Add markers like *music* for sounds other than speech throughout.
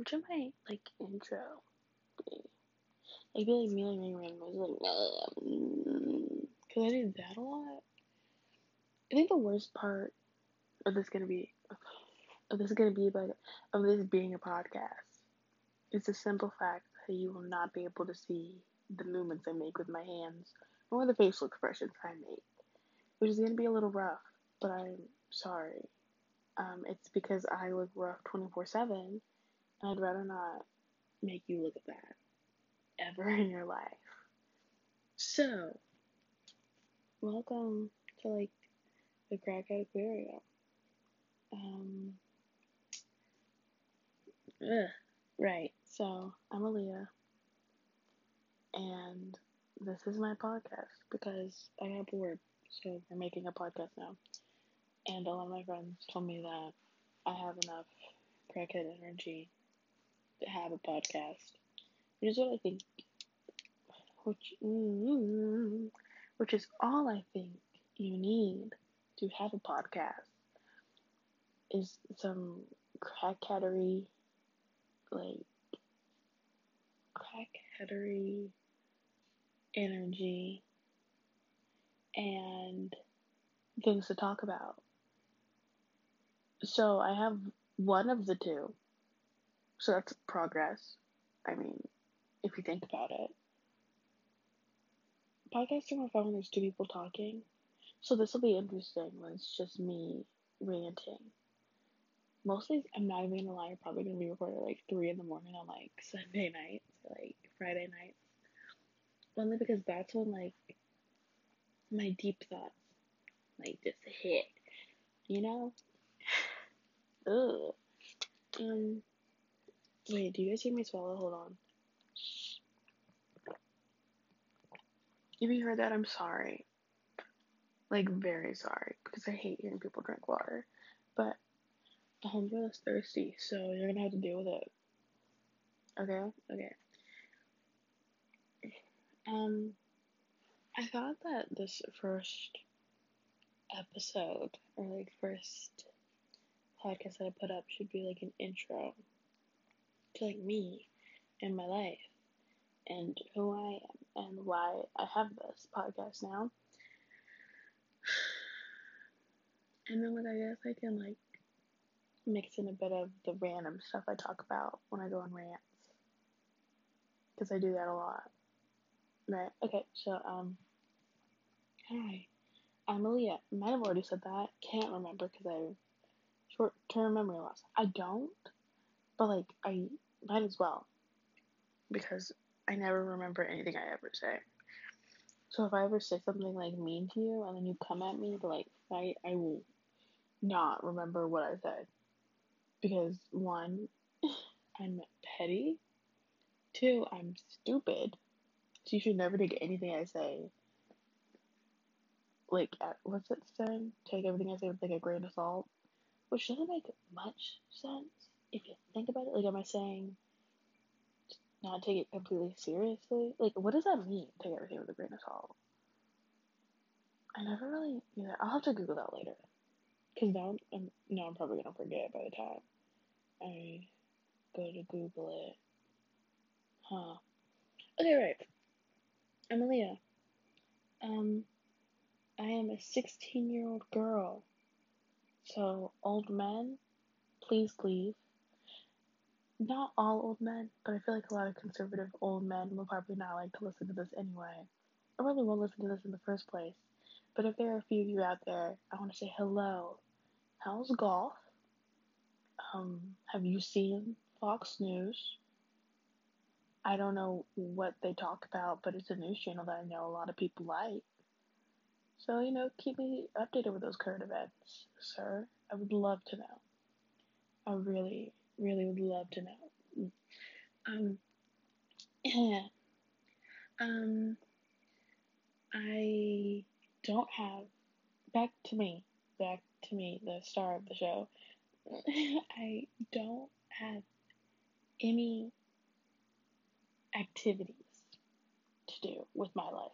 What should my like intro be? Like be like me making random noises like because I do that a lot. I think the worst part of this gonna be of this is gonna be about of this being a podcast is the simple fact that you will not be able to see the movements I make with my hands or the facial expressions I make, which is gonna be a little rough. But I'm sorry. Um, it's because I look rough 24 7 I'd rather not make you look at that ever *laughs* in your life. So, welcome to like the Crackhead Aquarium. Um, ugh, right. So I'm Aaliyah, and this is my podcast because I got bored, so we're making a podcast now. And a lot of my friends told me that I have enough crackhead energy have a podcast, which is what I think, which mm, which is all I think you need to have a podcast is some crackheadery, like crackheadery energy and things to talk about. So I have one of the two. So that's progress. I mean, if you think about it. Podcasting on phone there's two people talking. So this will be interesting when it's just me ranting. Mostly, I'm not even gonna lie, I'm probably gonna be recorded like 3 in the morning on like Sunday nights, like Friday nights. Only because that's when like my deep thoughts like just hit, you know? *sighs* Ugh. Um, wait, do you guys hear me swallow? Hold on. If you heard that, I'm sorry. Like, very sorry, because I hate hearing people drink water. But I'm just thirsty, so you're gonna have to deal with it. Okay? Okay. Um, I thought that this first episode, or like first podcast that I put up, should be like an intro to like me and my life and who I am and why I have this podcast now. *sighs* And then like I guess I can like mix in a bit of the random stuff I talk about when I go on rants. Because I do that a lot. Right. Okay, so um hi. I'm. Might have already said that. Can't remember because I short term memory loss. I don't, but like I might as well. Because I never remember anything I ever say. So if I ever say something like mean to you and then you come at me to like fight, I will not remember what I said. Because one, *laughs* I'm petty. Two, I'm stupid. So you should never take anything I say like at, what's it saying? Take everything I say with like a grain of salt. Which doesn't make much sense if you think about it. Like am I saying not take it completely seriously? Like what does that mean? Take everything with a grain of salt. I never really knew that. I'll have to Google that later. Cause now I'm now I'm probably gonna forget by the time I go to Google it. Huh. Okay, right. Aaliyah. Um, I am a 16 year old girl. So, old men, please leave. Not all old men, but I feel like a lot of conservative old men will probably not like to listen to this anyway. I probably won't listen to this in the first place. But if there are a few of you out there, I want to say hello. How's golf? Um, have you seen Fox News? I don't know what they talk about, but it's a news channel that I know a lot of people like. So, you know, keep me updated with those current events, sir. I would love to know. I really, really would love to know. Um. Um, I don't have, back to me, back to me, the star of the show. *laughs* I don't have any activities to do with my life.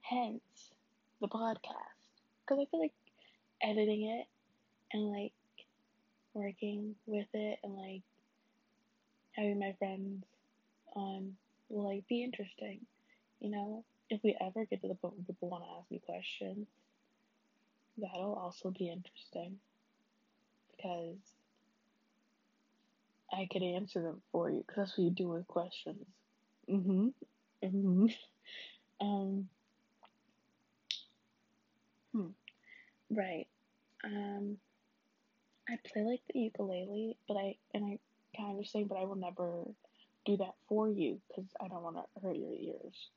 Hence, the podcast. Because I feel like editing it and like working with it and like having my friends on will like be interesting. You know, if we ever get to the point where people want to ask me questions, that'll also be interesting because I could answer them for you because that's what you do with questions. Mhm. Mhm. *laughs* Um. Hmm. Right. Um. I play like the ukulele, but I and I kind of understand, but I will never do that for you because I don't want to hurt your ears.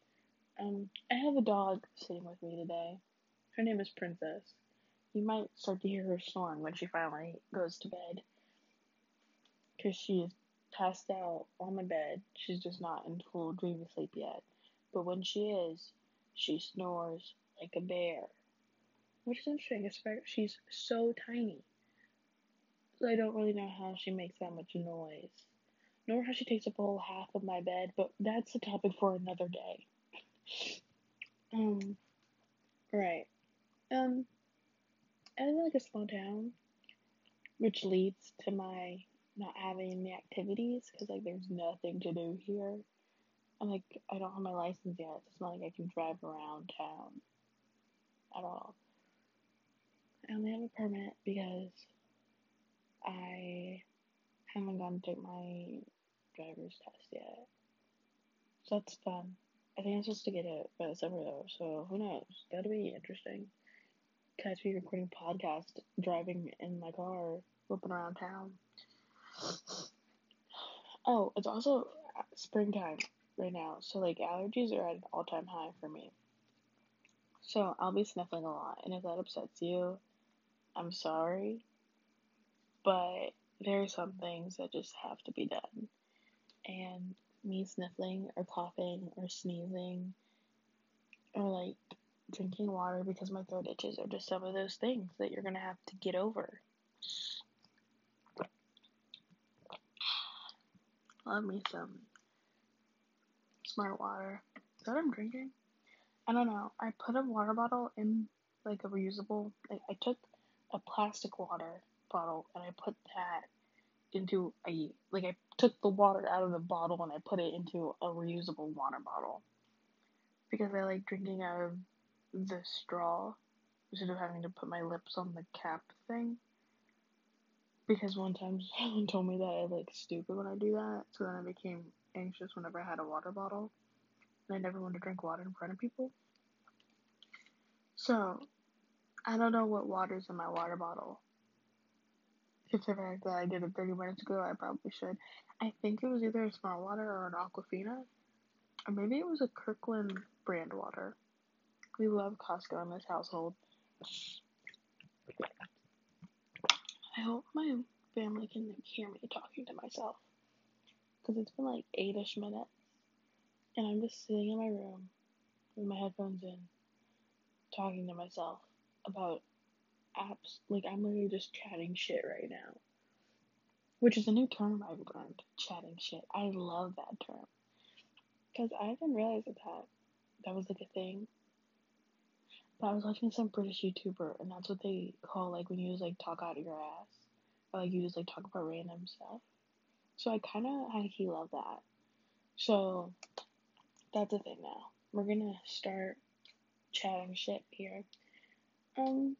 Um. I have a dog sitting with me today. Her name is Princess. You might start to hear her snoring when she finally goes to bed because she is passed out on the bed. She's just not in full dreamy sleep yet. But when she is, she snores like a bear. Which is interesting, especially she's so tiny. I don't really know how she makes that much noise. Nor how she takes up a whole half of my bed, but that's a topic for another day. *sighs* Um, right. Um, I live in like a small town, which leads to my not having any activities because like there's nothing to do here. I'm like I don't have my license yet. It's not like I can drive around town at all. I only have a permit because I haven't gone to take my driver's test yet. So that's fun. I think I'm supposed to get it by the summer though, so who knows? That'll be interesting. Catch me recording podcast driving in my car, whipping around town. Oh, it's also springtime right now, so like allergies are at an all time high for me. So I'll be sniffling a lot, and if that upsets you, I'm sorry. But there are some things that just have to be done. And me sniffling or coughing or sneezing or like drinking water because my throat itches are just some of those things that you're gonna have to get over. Love me some smart water. Is that what I'm drinking? I don't know. I put a water bottle in like a reusable. Like I took a plastic water bottle and I put that into a like I took the water out of the bottle and I put it into a reusable water bottle because I like drinking out of the straw instead of having to put my lips on the cap thing. Because one time *laughs* someone told me that I look stupid when I do that, so then I became anxious whenever I had a water bottle. And I never wanted to drink water in front of people. So, I don't know what water's in my water bottle. Considering that I did it 30 minutes ago, I probably should. I think it was either a smart water or an Aquafina. Or maybe it was a Kirkland brand water. We love Costco in this household. I hope my family can hear me talking to myself. Because it's been like eight ish minutes. And I'm just sitting in my room with my headphones in, talking to myself about apps. Like, I'm literally just chatting shit right now. Which is a new term I've learned chatting shit. I love that term. Because I didn't realize that, that that was like a thing. But I was watching some British YouTuber, and that's what they call like when you just like talk out of your ass, or like you just like talk about random stuff. So I kind of high key love that. So that's a thing now. We're gonna start chatting shit here. Um,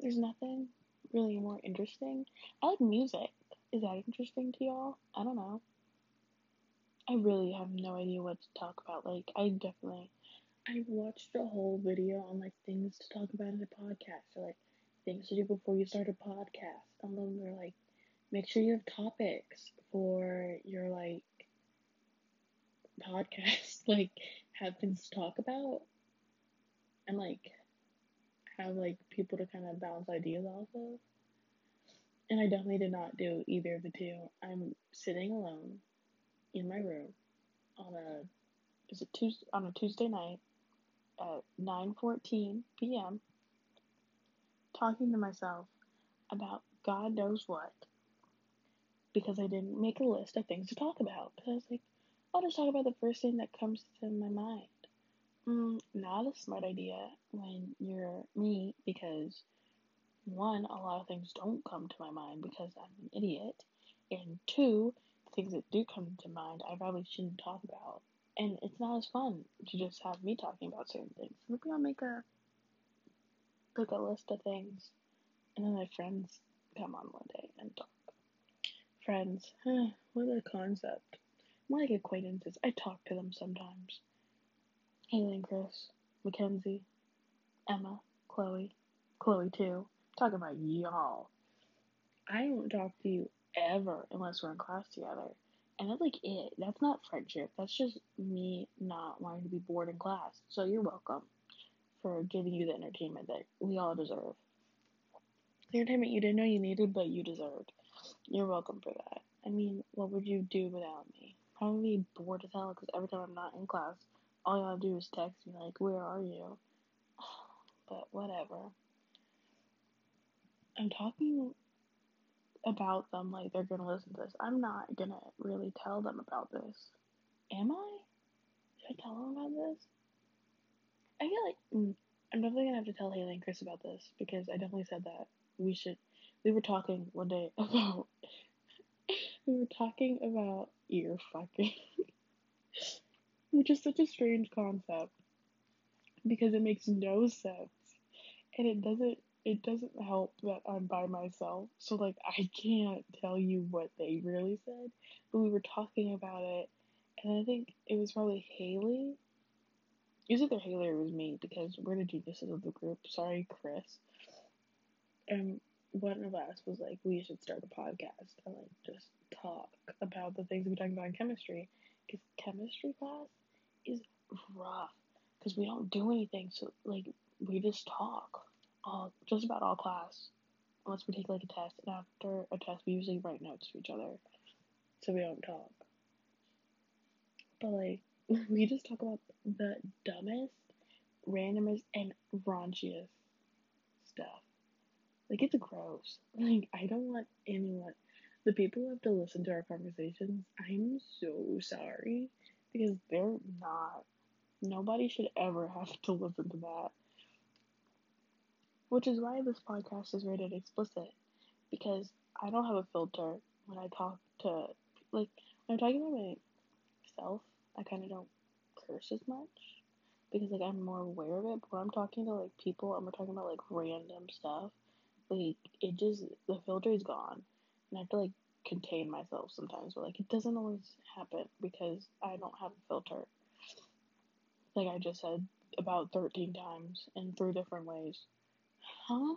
there's nothing really more interesting. I like music. Is that interesting to y'all? I don't know. I really have no idea what to talk about. Like, I definitely I watched a whole video on like things to talk about in a podcast, or like things to do before you start a podcast. And then they're like, make sure you have topics for your like podcast, *laughs* like have things to talk about, and like have like people to kind of bounce ideas off of. And I definitely did not do either of the two. I'm sitting alone in my room on a is it Tuesday on a Tuesday night at 9:14 p.m. talking to myself about God knows what because I didn't make a list of things to talk about. Because I was like, I'll just talk about the first thing that comes to my mind. Mm, not a smart idea when you're me because one, a lot of things don't come to my mind because I'm an idiot, and two, the things that do come to mind, I probably shouldn't talk about. And it's not as fun to just have me talking about certain things. Maybe I'll make a like a list of things, and then my friends come on one day and talk. Friends, huh, *sighs* what a concept. More like acquaintances. I talk to them sometimes. Haley and Chris, Mackenzie, Emma, Chloe, Chloe too. Talk about y'all. I don't talk to you ever unless we're in class together. And that's like it. That's not friendship. That's just me not wanting to be bored in class. So you're welcome for giving you the entertainment that we all deserve. The entertainment you didn't know you needed, but you deserved. You're welcome for that. I mean, what would you do without me? Probably bored as hell because every time I'm not in class, all you gotta do is text me, like, where are you? But whatever. I'm talking about them like they're gonna listen to this. I'm not gonna really tell them about this. Am I? Should I tell them about this? I feel like mm, I'm definitely gonna have to tell Haley and Chris about this because I definitely said that we should. We were talking one day *laughs* about. we were talking about ear fucking, *laughs* which is such a strange concept because it makes no sense and it doesn't it doesn't help that I'm by myself. So like I can't tell you what they really said, but we were talking about it, and I think it was probably Haley. Is it was either Haley or it was me because we're the geniuses of the group. Sorry, Chris. And one of us was like, we should start a podcast and like just talk about the things we talk about in chemistry, because chemistry class is rough because we don't do anything. So like we just talk all just about all class, unless we take like a test. And after a test, we usually write notes to each other, so we don't talk. But like *laughs* we just talk about the dumbest, randomest, and raunchiest stuff. Like it's gross. *laughs* Like I don't want anyone. The people who have to listen to our conversations, I'm so sorry because they're not. Nobody should ever have to listen to that. Which is why this podcast is rated explicit. Because I don't have a filter when I talk to, like, when I'm talking about myself, I kind of don't curse as much. Because, like, I'm more aware of it. But when I'm talking to, like, people and we're talking about, like, random stuff, like, it just, the filter is gone. And I have to, like, contain myself sometimes. But, like, it doesn't always happen because I don't have a filter. Like I just said about 13 times in three different ways. Huh?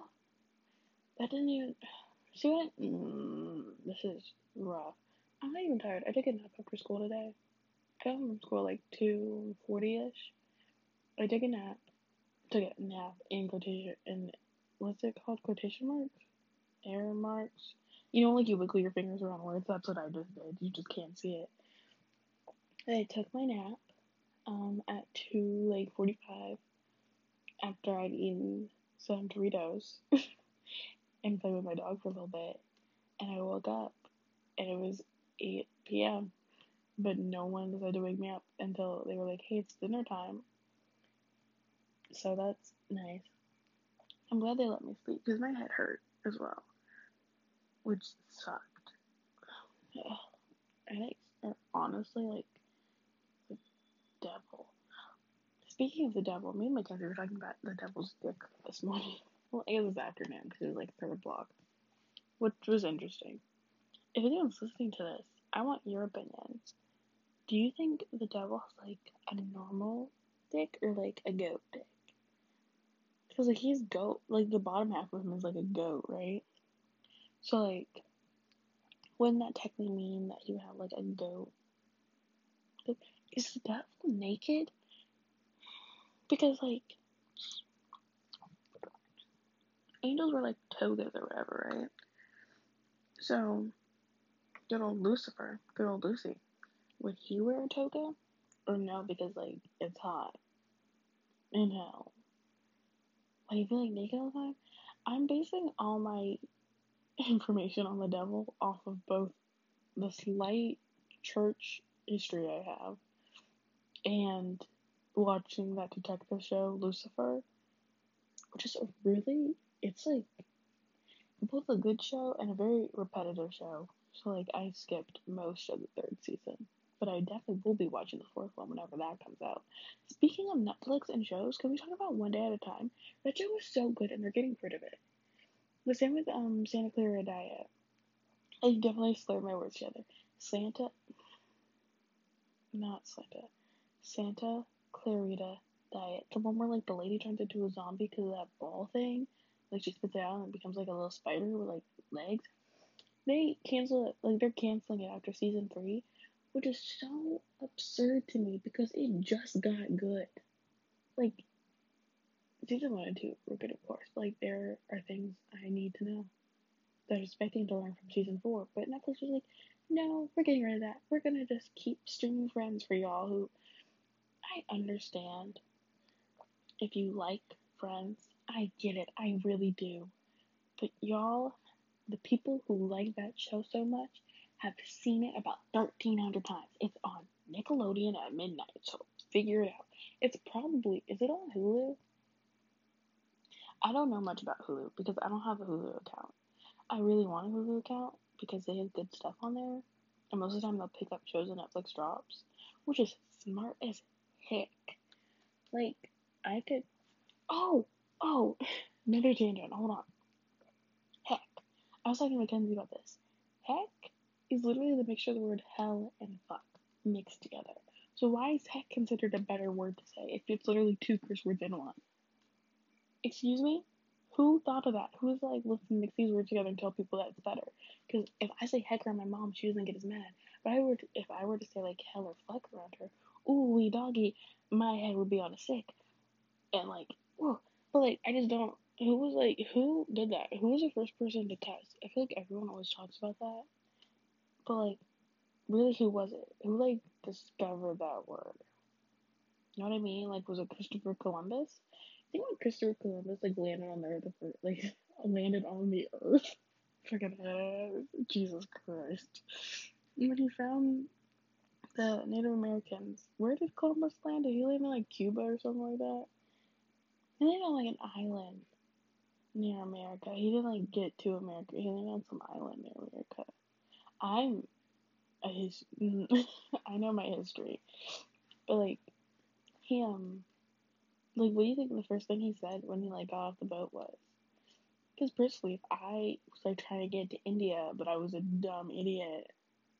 That didn't even. See what? Mm, this is rough. I'm not even tired. I took a nap after school today. I got from school like 2.40 ish. I took a nap. Took a nap in quotation. In, what's it called? Quotation marks? Air marks? You know, like you wiggle your fingers around words? That's what I just did. You just can't see it. I took my nap um, at 2 like 45 after I'd eaten some Doritos *laughs* and played with my dog for a little bit. And I woke up and it was 8 p.m. But no one decided to wake me up until they were like, hey, it's dinner time. So that's nice. I'm glad they let me sleep because my head hurt as well, which sucked. Headaches are honestly like the devil. Speaking of the devil, me and my Mackenzie were talking about the devil's dick this morning. *laughs* Well, it was afternoon because it was like third block, which was interesting. If anyone's listening to this, I want your opinion. Do you think the devil has like a normal dick or like a goat dick? Because like he's goat, like the bottom half of him is like a goat, right? So like, wouldn't that technically mean that would have like a goat? Like, is the devil naked? Because like angels were like togas or whatever, right? So good old Lucifer, good old Lucy, would he wear a toga? Or no, because like it's hot in hell. Would he be like naked all the time? I'm basing all my *coughs* information on the devil off of both the slight church history I have and watching that detective show, Lucifer, which is a really, it's like both a good show and a very repetitive show. So like I skipped most of the third season. But I definitely will be watching the fourth one whenever that comes out. Speaking of Netflix and shows, can we talk about One Day at a Time? That show was so good and they're getting rid of it. The same with um Santa Clara Diet. I definitely slurred my words together. Santa not Santa. Santa Clarita Diet. The one where like the lady turns into a zombie because of that ball thing. Like she spits it out and becomes like a little spider with like legs. They cancel it like they're canceling it after season three, which is so absurd to me because it just got good. Like season one and two were good of course, like there are things I need to know. That I was expecting to learn from season four, but Netflix was like, no, we're getting rid of that. We're gonna just keep streaming friends for y'all who I understand if you like friends. I get it, I really do. But y'all, the people who like that show so much have seen it about 1,300 times. It's on Nickelodeon at midnight, so figure it out. It's probably, is it on Hulu? I don't know much about Hulu because I don't have a Hulu account. I really want a Hulu account because they have good stuff on there. And most of the time they'll pick up shows that Netflix drops, which is smart as heck. Like, I could. Oh! Oh! *laughs* Another tangent. Hold on. Heck. I was talking to Mackenzie about this. Heck is literally the mixture of the word hell and fuck mixed together. So why is heck considered a better word to say if it's literally two curse words in one? Excuse me? Who thought of that? Who's like, let's mix these words together and tell people that it's better? Because if I say heck around my mom, she doesn't get as mad. But I were to, if I were to say like hell or fuck around her, ooh wee doggy, my head would be on a sick. And like, whoa. But like, I just don't. Who was like, who did that? Who was the first person to test? I feel like everyone always talks about that. But like, really, who was it? Who like discovered that word? You know what I mean? Like, was it Christopher Columbus? Think when Christopher Columbus like landed on the earth, like *laughs* landed on the earth, uh, Jesus Christ, when he found the Native Americans, where did Columbus land? Did he land in like Cuba or something like that? He landed on like an island near America. He didn't like get to America. He landed on some island near America. I'm a his. *laughs* I know my history, but like him like, what do you think the first thing he said when he like got off the boat was? Because personally, if I was like trying to get to India, but I was a dumb idiot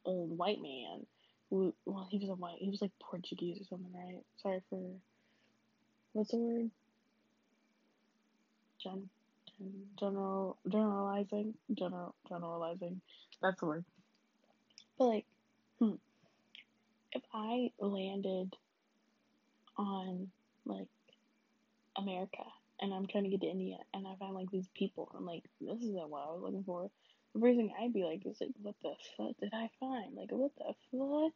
old white man who, well, he was a white, he was like Portuguese or something, right? Sorry for, what's the word? Gen, gen, general, generalizing, general, generalizing. That's the word. But like, hmm, if I landed on like America and I'm trying to get to India and I find like these people. I'm like, this isn't what I was looking for. The first thing I'd be like is like, what the fuck did I find? Like, what the fuck?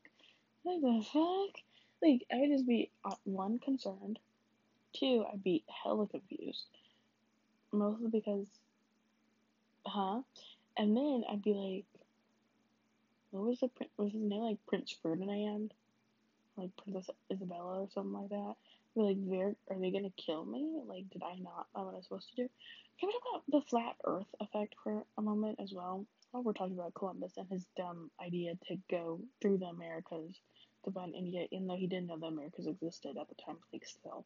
What the fuck? Like, I'd just be uh, one concerned, two, I'd be hella confused, mostly because, huh? And then I'd be like, what was the prince? was his name like Prince Ferdinand, like Princess Isabella or something like that? Like, where are they gonna kill me? Like, did I not know what I was supposed to do? Can we talk about the flat Earth effect for a moment as well? While we're talking about Columbus and his dumb idea to go through the Americas to find India, even though he didn't know the Americas existed at the time, like still.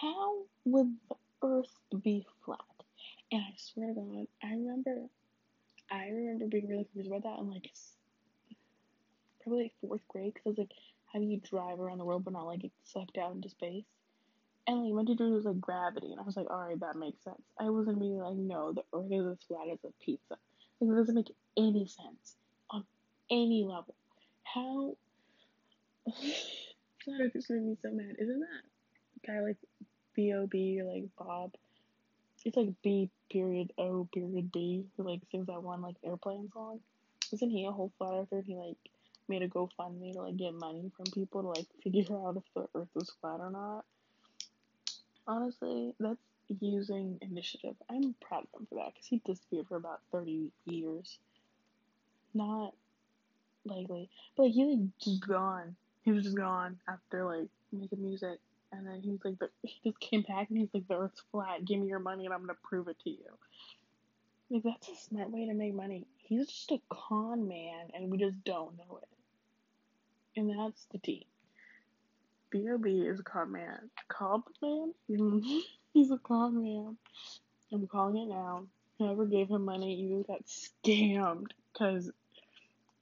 How would the Earth be flat? And I swear to God, I remember, I remember being really confused about that in like probably like fourth grade because I was like, how do you drive around the world but not like get sucked out into space? And like my teacher was like gravity, and I was like, all right, that makes sense. I wasn't being like, no, the Earth is as flat as a pizza. Like it doesn't make any sense on any level. How *laughs* Earth just made me so mad. Isn't that guy like B O B or like Bob? It's like B period O period B who like sings that one like airplane song. Isn't he a whole flat earther? And he like made a GoFundMe to like get money from people to like figure *laughs* out if the earth was flat or not. Honestly, that's using initiative. I'm proud of him for that because he disappeared for about 30 years. Not likely. But like, he like just gone. He was just gone after like making music. And then he was like, the, he just came back and he's like, the earth's flat. Give me your money and I'm gonna prove it to you. Like that's a smart way to make money. He's just a con man, and we just don't know it. And that's the T. B.O.B. is a con man. Cobb man? Mm-hmm. *laughs* He's a con man. I'm calling it now. Whoever gave him money, you got scammed. Because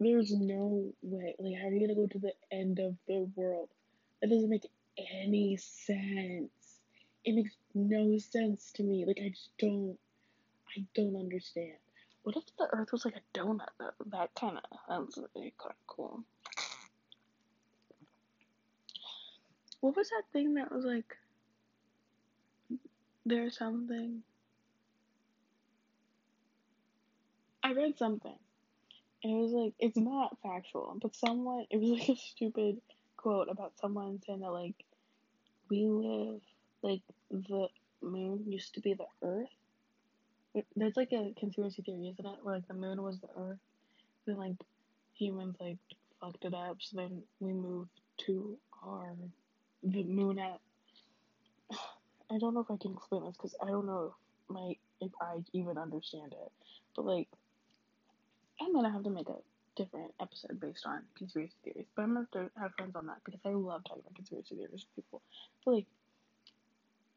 there's no way. Like, how are you to go to the end of the world? That doesn't make any sense. It makes no sense to me. Like, I just don't. I don't understand. What if the Earth was like a donut? That, that kind of sounds really kind of cool. What was that thing that was like? There's something. I read something, and it was like it's not factual, but someone it was like a stupid quote about someone saying that like we live like the moon used to be the Earth there's like a conspiracy theory, isn't it? Where like the moon was the Earth, then like humans like fucked it up, so then we moved to our the moon at. I don't know if I can explain this because I don't know if my if I even understand it, but like I'm gonna have to make a different episode based on conspiracy theories. But I'm gonna have to have friends on that because I love talking about conspiracy theories with people. But like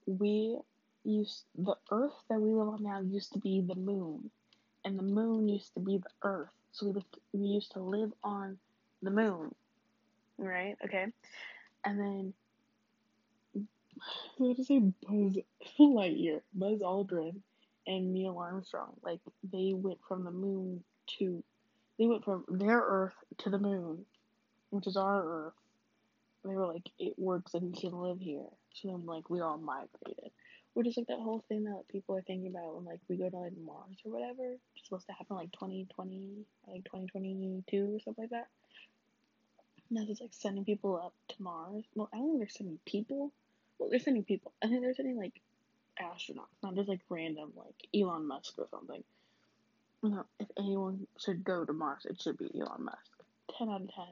we used the Earth that we live on now used to be the moon, and the moon used to be the Earth. So we lived, we used to live on the moon, right? Okay, and then *sighs* I was say Buzz *laughs* Lightyear, Buzz Aldrin, and Neil Armstrong. Like they went from the moon to, they went from their Earth to the moon, which is our Earth. They were like, it works and we can live here. So then, like, we all migrated. Which is like that whole thing that like, people are thinking about when like we go to like Mars or whatever. It's supposed to happen like 2020, like 2022 or something like that. Now it's like sending people up to Mars. Well, I don't think they're sending people. Well, they're sending people. I think they're sending like astronauts, not just like random like Elon Musk or something. No, if anyone should go to Mars, it should be Elon Musk. 10 out of 10.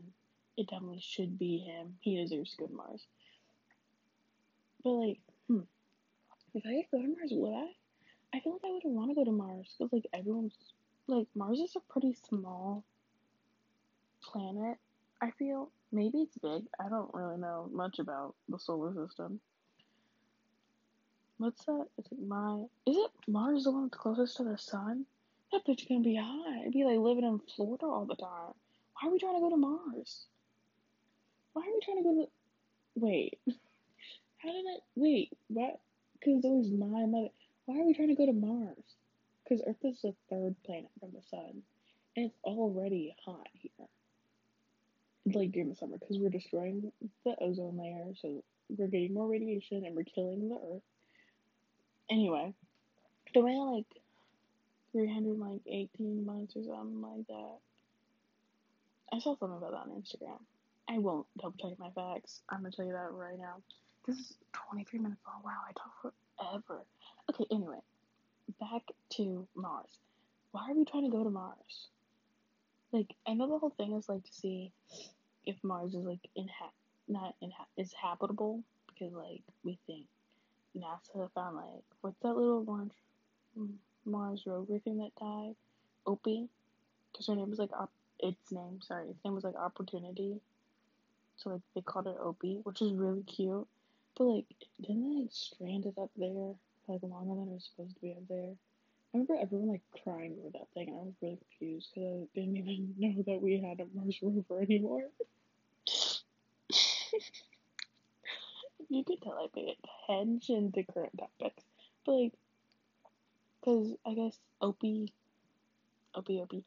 It definitely should be him. He deserves to go to Mars. But like, hmm if I could go to Mars, would I? I feel like I wouldn't want to go to Mars because like everyone's like Mars is a pretty small planet. I feel maybe it's big. I don't really know much about the solar system. What's that? Is it my? Is it Mars the one that's closest to the sun? That bitch gonna be hot. It'd be like living in Florida all the time. Why are we trying to go to Mars? Why are we trying to go to? Wait. *laughs* How did I? Wait. What? Because it was my mother. Why are we trying to go to Mars? Because Earth is the third planet from the sun, and it's already hot here. Like during the summer, because we're destroying the ozone layer, so we're getting more radiation and we're killing the Earth. Anyway, don't we like 318 months or something like that? I saw something about that on Instagram. I won't double check my facts. I'm gonna tell you that right now. This is 23 minutes long. Wow, I talk forever. Okay, anyway, back to Mars. Why are we trying to go to Mars? Like, I know the whole thing is like to see if Mars is like inha- not inha- is habitable because like we think NASA found like what's that little launch Mars rover thing that died? Opie, because her name was like op- its name. Sorry, its name was like Opportunity. So like they called it Opie, which is really cute. But like, didn't they like strand it up there like longer than it was supposed to be up there? I remember everyone like crying over that thing, and I was really confused because I didn't even *laughs* know that we had a Mars rover anymore. *laughs* you can tell I pay attention to current topics, but like, because I guess opie, opie, opie,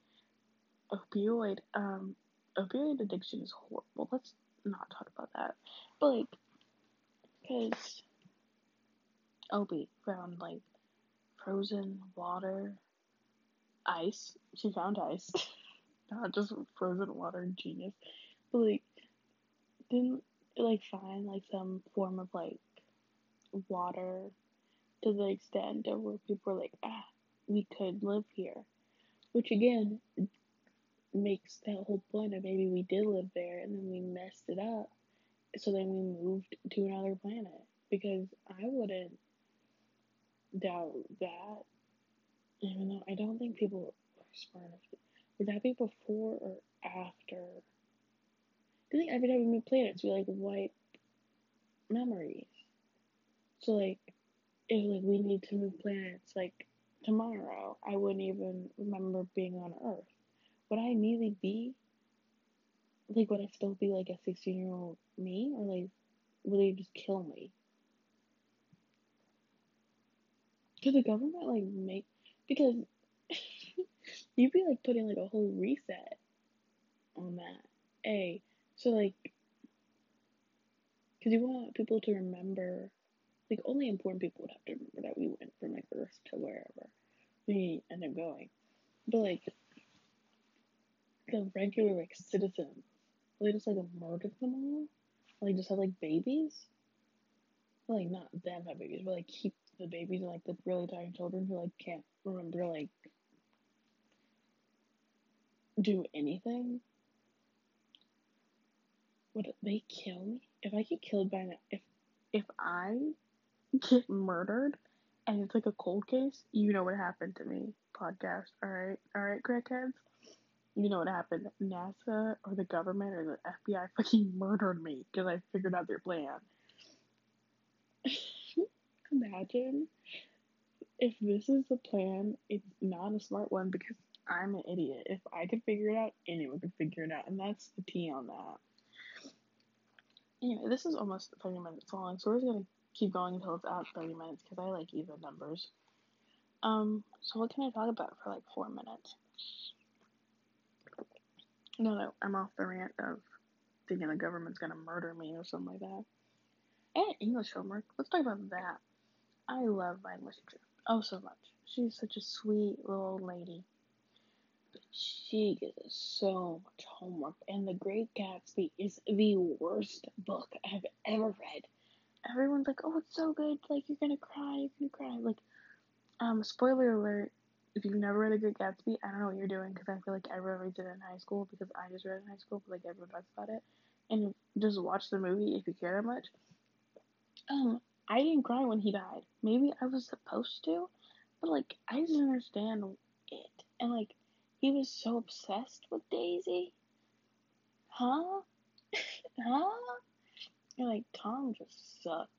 opioid, um, opioid addiction is horrible. Let's not talk about that. But like, because Opie found like frozen water, ice. She found ice, *laughs* not just frozen water. Genius, but like didn't like find like some form of like water to the extent of where people are like, ah, we could live here, which again makes that whole point of maybe we did live there and then we messed it up so then we moved to another planet because I wouldn't doubt that. Even though I don't think people are smart enough. Would that be before or after? I think every time we move planets, we like wipe memories. So like, if like we need to move planets like tomorrow, I wouldn't even remember being on Earth. Would I immediately be like? Would I still be like a sixteen-year-old me, or like, would they just kill me? Could the government like make because *laughs* you'd be like putting like a whole reset on that. A so like because you want people to remember like only important people would have to remember that we went from like Earth to wherever we end up going. But like the regular like citizens, they just like murdered them all. Like just have like babies. Like not them have babies, but like keep the babies and like the really tiny children who like can't remember like do anything. Would they kill me if I get killed by an if if I get murdered and it's like a cold case? You know what happened to me. Podcast. All right, all right, crackheads. You know what happened? NASA or the government or the FBI fucking murdered me because I figured out their plan. *laughs* Imagine if this is the plan, it's not a smart one because I'm an idiot. If I could figure it out, anyone could figure it out, and that's the T on that. Anyway, this is almost 30 minutes long, so we're just gonna keep going until it's at 30 minutes because I like even numbers. Um, so what can I talk about for like four minutes? No, no, I'm off the rant of thinking the government's gonna murder me or something like that. And English homework. Let's talk about that. I love my English teacher. Oh, so much. She's such a sweet little lady. She gets so much homework. And The Great Gatsby is the worst book I've ever read. Everyone's like, oh, it's so good. Like, you're gonna cry. You're gonna cry. Like, um, spoiler alert. If you've never read The Great Gatsby, I don't know what you're doing because I feel like everyone reads it in high school because I just read it in high school, but like everyone talks about it. And just watch the movie if you care that much. Um, I didn't cry when he died. Maybe I was supposed to, but like I didn't understand it. And like he was so obsessed with Daisy. Huh? *laughs* huh? And like Tom just sucked.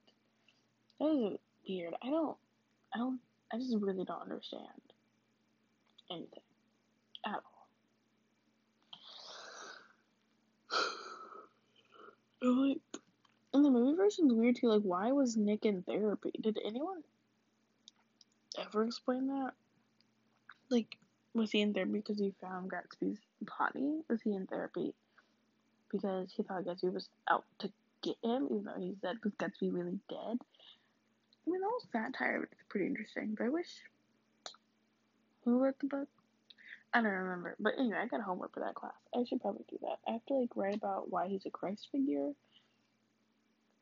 That was weird. I don't I don't I just really don't understand anything at all. *sighs* like and the movie version's weird too. Like, why was Nick in therapy? Did anyone ever explain that? Like, was he in therapy because he found Gatsby's body? Was he in therapy because he thought Gatsby was out to get him, even though he's dead? Was Gatsby really dead? I mean, the whole satire it's pretty interesting, but I wish. Who wrote the book? I don't remember. But anyway, I got homework for that class. I should probably do that. I have to like write about why he's a Christ figure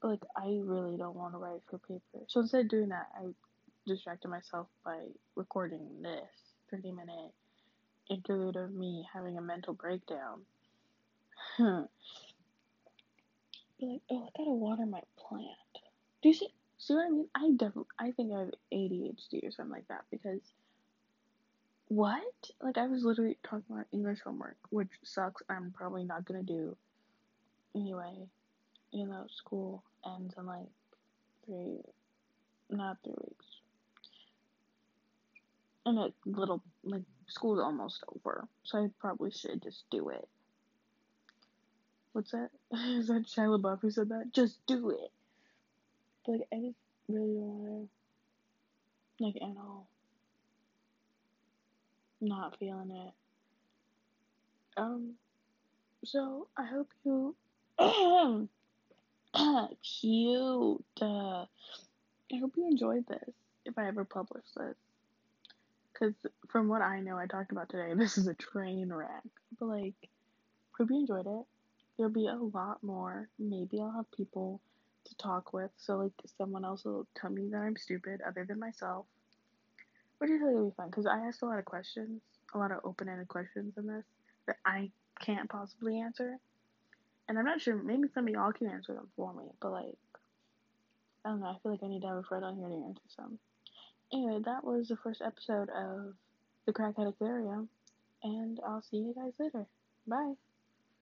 like I really don't want to write for paper. So instead of doing that, I distracted myself by recording this 30 minute interlude of me having a mental breakdown. Hmm. Be like, oh, I gotta water my plant. Do you see? See what I mean? I definitely, I think I have ADHD or something like that because what? Like I was literally talking about English homework, which sucks. I'm probably not gonna do anyway you know, school ends in like three, not three weeks. And a little, like, school's almost over, so I probably should just do it. What's that? *laughs* Is that Shia LaBeouf who said that? Just do it. But, like, I just really don't want to, like, at all. Not feeling it. Um, so I hope you *coughs* Cute. Uh, I hope you enjoyed this. If I ever publish this, because from what I know, I talked about today, *laughs* this is a train wreck. But like, hope you enjoyed it. There'll be a lot more. Maybe I'll have people to talk with, so like someone else will tell me that I'm stupid, other than myself. Which I think will be fun because I asked a lot of questions, a lot of open-ended questions in this that I can't possibly answer. And I'm not sure, maybe some of y'all can answer them for me, but like, I don't know, I feel like I need to have a friend on here to answer some. Anyway, that was the first episode of the Crackhead Aquarium, and I'll see you guys later. Bye.